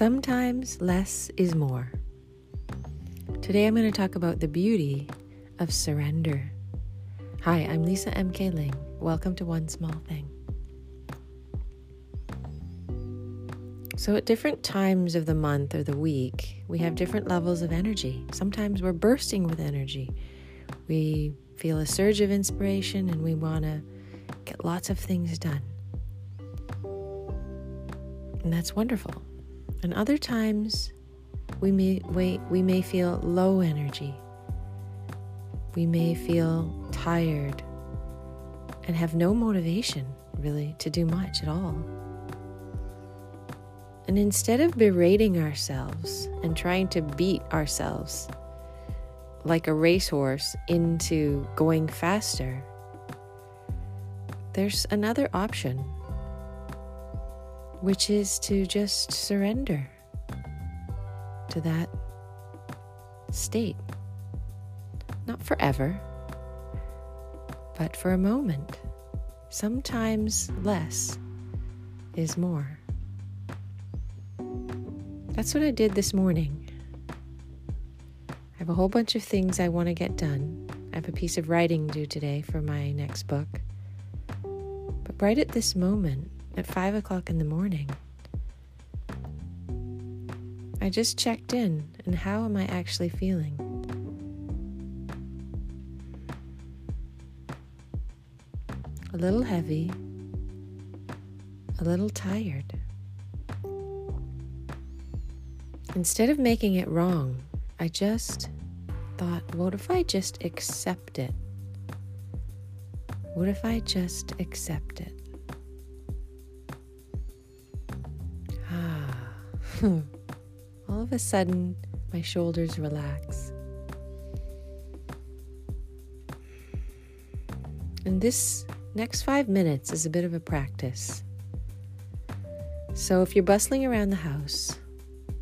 Sometimes less is more. Today I'm going to talk about the beauty of surrender. Hi, I'm Lisa M.K. Ling. Welcome to One Small Thing. So, at different times of the month or the week, we have different levels of energy. Sometimes we're bursting with energy. We feel a surge of inspiration and we want to get lots of things done. And that's wonderful. And other times we may wait, we may feel low energy. We may feel tired and have no motivation really to do much at all. And instead of berating ourselves and trying to beat ourselves like a racehorse into going faster, there's another option, which is to just surrender to that state. Not forever, but for a moment. Sometimes less is more. That's what I did this morning. I have a whole bunch of things I want to get done. I have a piece of writing due today for my next book. But right at this moment, at five o'clock in the morning, I just checked in and how am I actually feeling? A little heavy, a little tired. Instead of making it wrong, I just thought, what if I just accept it? What if I just accept it? All of a sudden my shoulders relax. And this next five minutes is a bit of a practice. So if you're bustling around the house,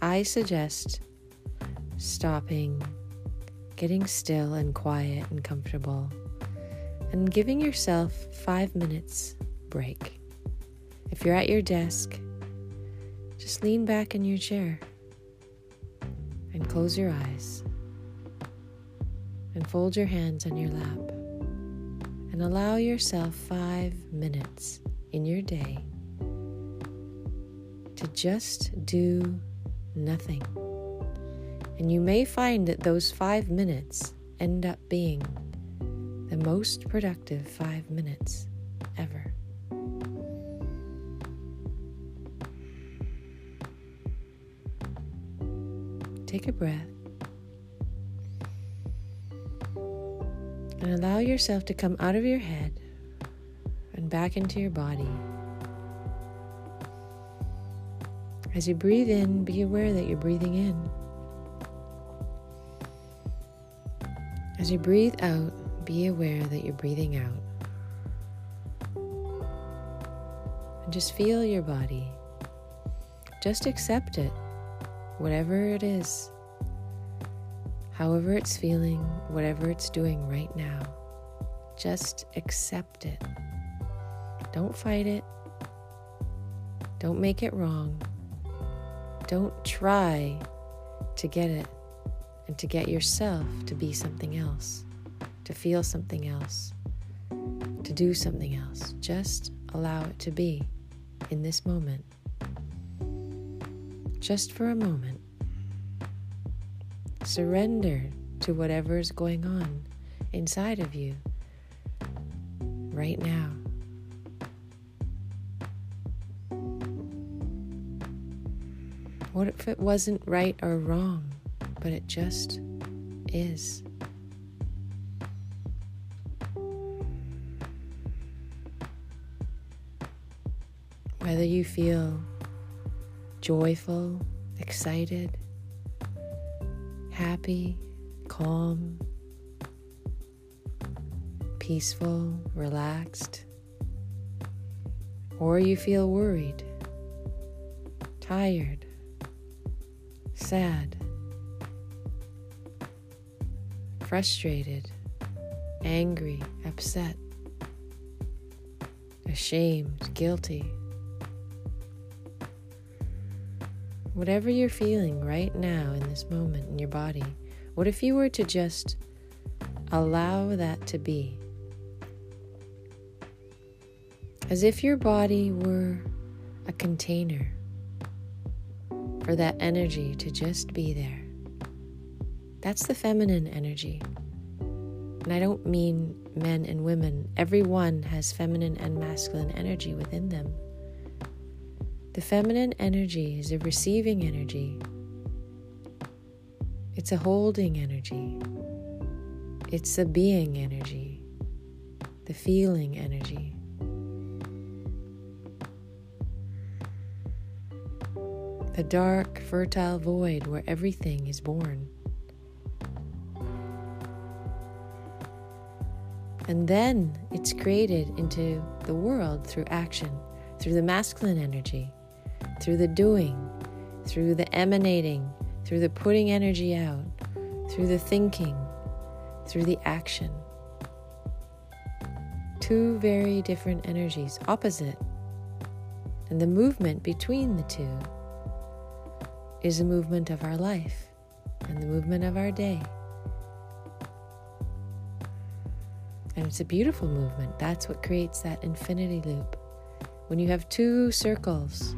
I suggest stopping, getting still and quiet and comfortable, and giving yourself five minutes break. If you're at your desk, just lean back in your chair and close your eyes and fold your hands on your lap and allow yourself five minutes in your day to just do nothing. And you may find that those five minutes end up being the most productive five minutes ever. Take a breath and allow yourself to come out of your head and back into your body. As you breathe in, be aware that you're breathing in. As you breathe out, be aware that you're breathing out. And just feel your body. Just accept it whatever it is, however it's feeling, whatever it's doing right now, just accept it. Don't fight it. Don't make it wrong. Don't try to get it and to get yourself to be something else, to feel something else, to do something else. Just allow it to be in this moment just for a moment. Surrender to whatever is going on inside of you right now. What if it wasn't right or wrong, but it just is? Whether you feel joyful, excited, happy, calm, peaceful, relaxed, or you feel worried, tired, sad, frustrated, angry, upset, ashamed, guilty whatever you're feeling right now in this moment in your body, what if you were to just allow that to be? As if your body were a container for that energy to just be there. That's the feminine energy. And I don't mean men and women, everyone has feminine and masculine energy within them. The feminine energy is a receiving energy, it's a holding energy, it's a being energy, the feeling energy. The dark, fertile void where everything is born. And then it's created into the world through action, through the masculine energy, through the doing, through the emanating, through the putting energy out, through the thinking, through the action. Two very different energies, opposite. And the movement between the two is the movement of our life and the movement of our day. And it's a beautiful movement. That's what creates that infinity loop. When you have two circles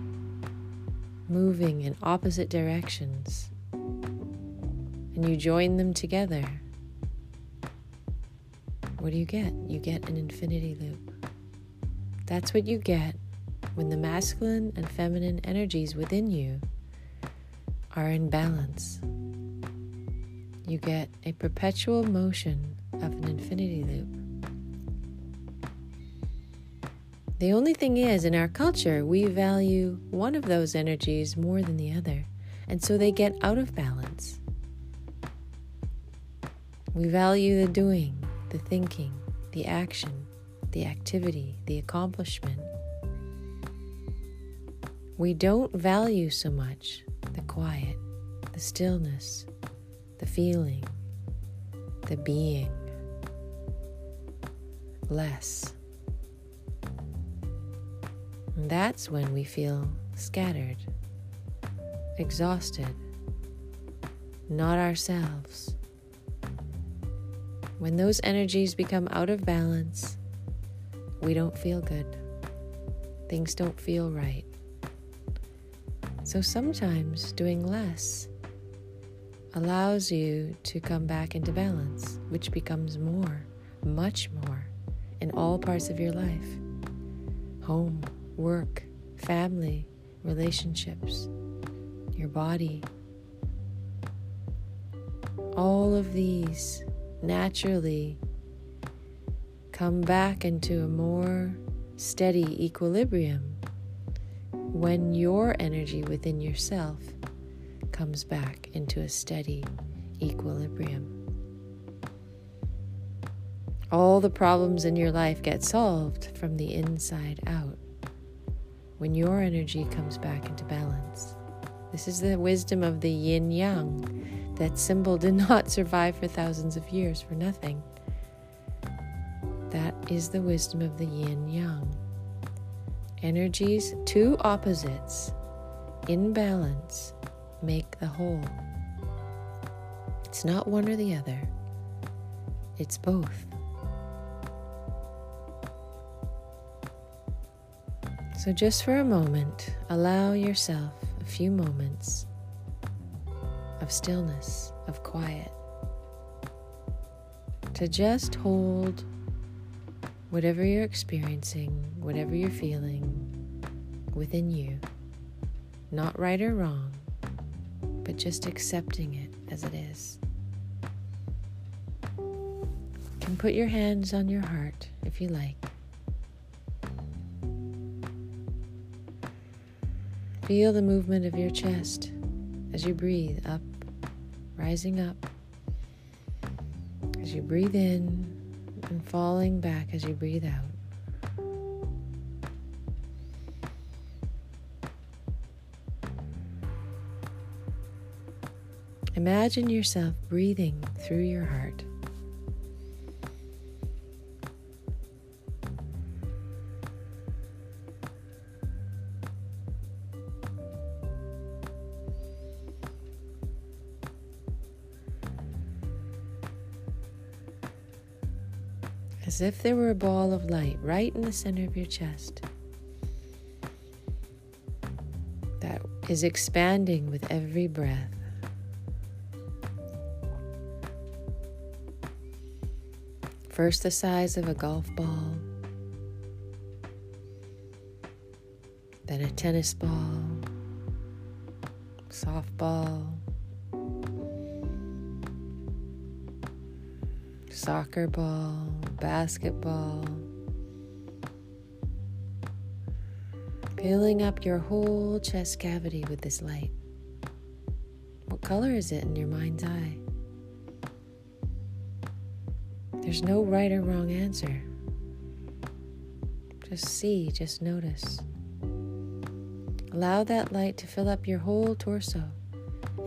moving in opposite directions and you join them together, what do you get? You get an infinity loop. That's what you get when the masculine and feminine energies within you are in balance. You get a perpetual motion of an infinity loop. The only thing is, in our culture, we value one of those energies more than the other, and so they get out of balance. We value the doing, the thinking, the action, the activity, the accomplishment. We don't value so much the quiet, the stillness, the feeling, the being. Less. And that's when we feel scattered, exhausted, not ourselves. When those energies become out of balance, we don't feel good. Things don't feel right. So sometimes doing less allows you to come back into balance, which becomes more, much more, in all parts of your life home, work, family, relationships, your body. All of these naturally come back into a more steady equilibrium when your energy within yourself comes back into a steady equilibrium. All the problems in your life get solved from the inside out when your energy comes back into balance. This is the wisdom of the yin yang. That symbol did not survive for thousands of years for nothing. That is the wisdom of the yin yang. Energies, two opposites, in balance, make the whole. It's not one or the other, it's both. So, just for a moment, allow yourself a few moments of stillness, of quiet, to just hold whatever you're experiencing, whatever you're feeling within you. Not right or wrong, but just accepting it as it is. You can put your hands on your heart if you like. Feel the movement of your chest as you breathe up, rising up. As you breathe in and falling back as you breathe out. Imagine yourself breathing through your heart. If there were a ball of light right in the center of your chest that is expanding with every breath. First, the size of a golf ball, then a tennis ball, softball, soccer ball, basketball, filling up your whole chest cavity with this light. What color is it in your mind's eye? There's no right or wrong answer. Just see, just notice. Allow that light to fill up your whole torso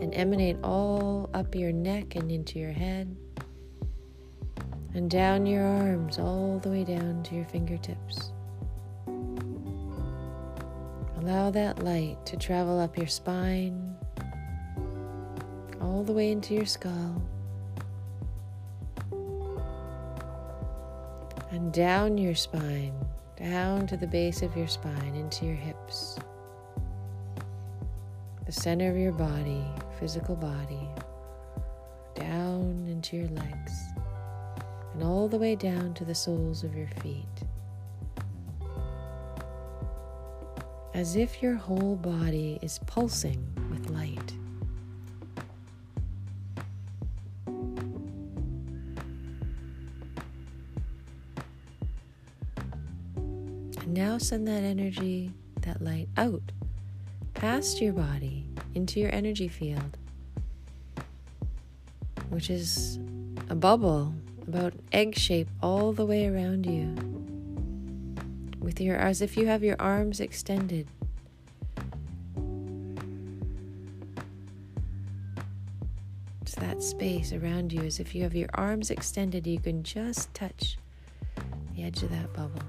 and emanate all up your neck and into your head and down your arms all the way down to your fingertips. Allow that light to travel up your spine, all the way into your skull. And down your spine, down to the base of your spine, into your hips, the center of your body, physical body, down into your legs, and all the way down to the soles of your feet. As if your whole body is pulsing with light. now send that energy, that light out past your body into your energy field, which is a bubble about egg shape all the way around you. With your as if you have your arms extended. That space around you as if you have your arms extended, you can just touch the edge of that bubble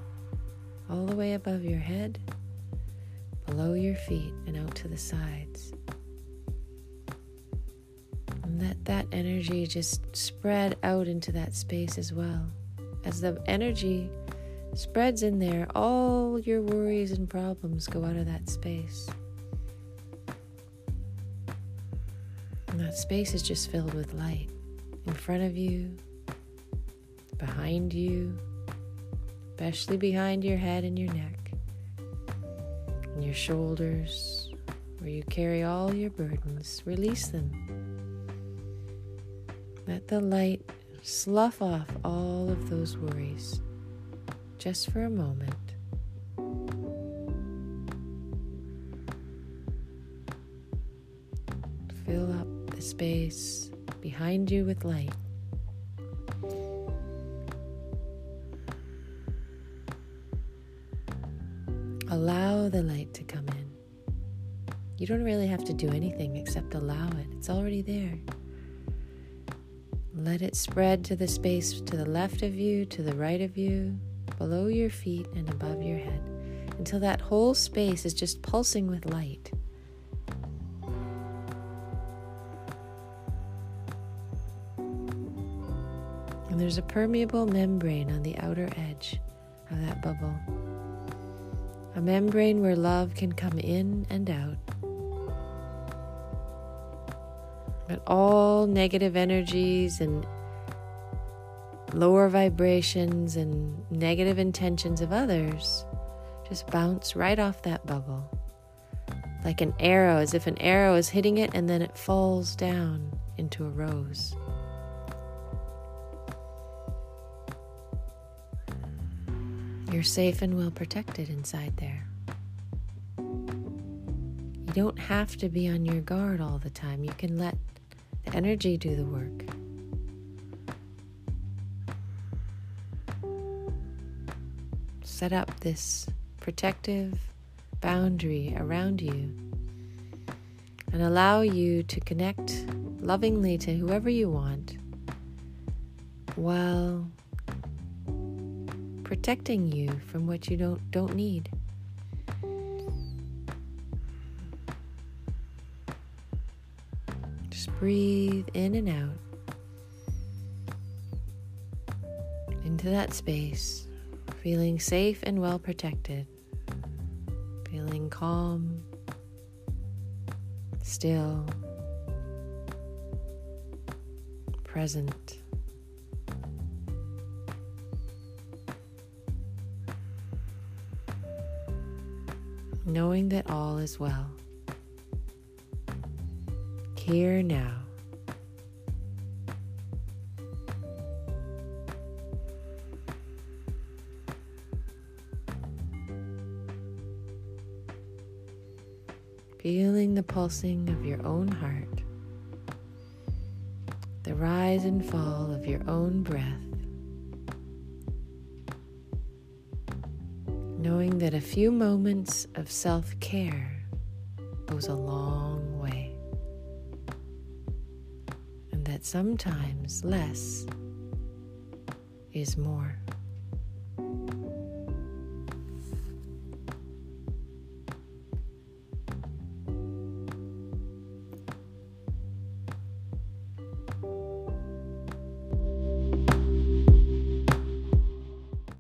all the way above your head, below your feet, and out to the sides. And let that energy just spread out into that space as well. As the energy spreads in there, all your worries and problems go out of that space. And that space is just filled with light in front of you, behind you, especially behind your head and your neck, and your shoulders, where you carry all your burdens. Release them. Let the light slough off all of those worries just for a moment. Fill up the space behind you with light. Allow the light to come in. You don't really have to do anything except allow it, it's already there. Let it spread to the space to the left of you, to the right of you, below your feet, and above your head until that whole space is just pulsing with light. And there's a permeable membrane on the outer edge of that bubble a membrane where love can come in and out. But all negative energies and lower vibrations and negative intentions of others just bounce right off that bubble. Like an arrow, as if an arrow is hitting it and then it falls down into a rose. You're safe and well protected inside there. You don't have to be on your guard all the time. You can let energy do the work. Set up this protective boundary around you and allow you to connect lovingly to whoever you want while protecting you from what you don't don't need. Breathe in and out. into that space, feeling safe and well protected, feeling calm, still, present. Knowing that all is well. Here now. feeling the pulsing of your own heart, the rise and fall of your own breath, knowing that a few moments of self care goes a long way, that sometimes less is more.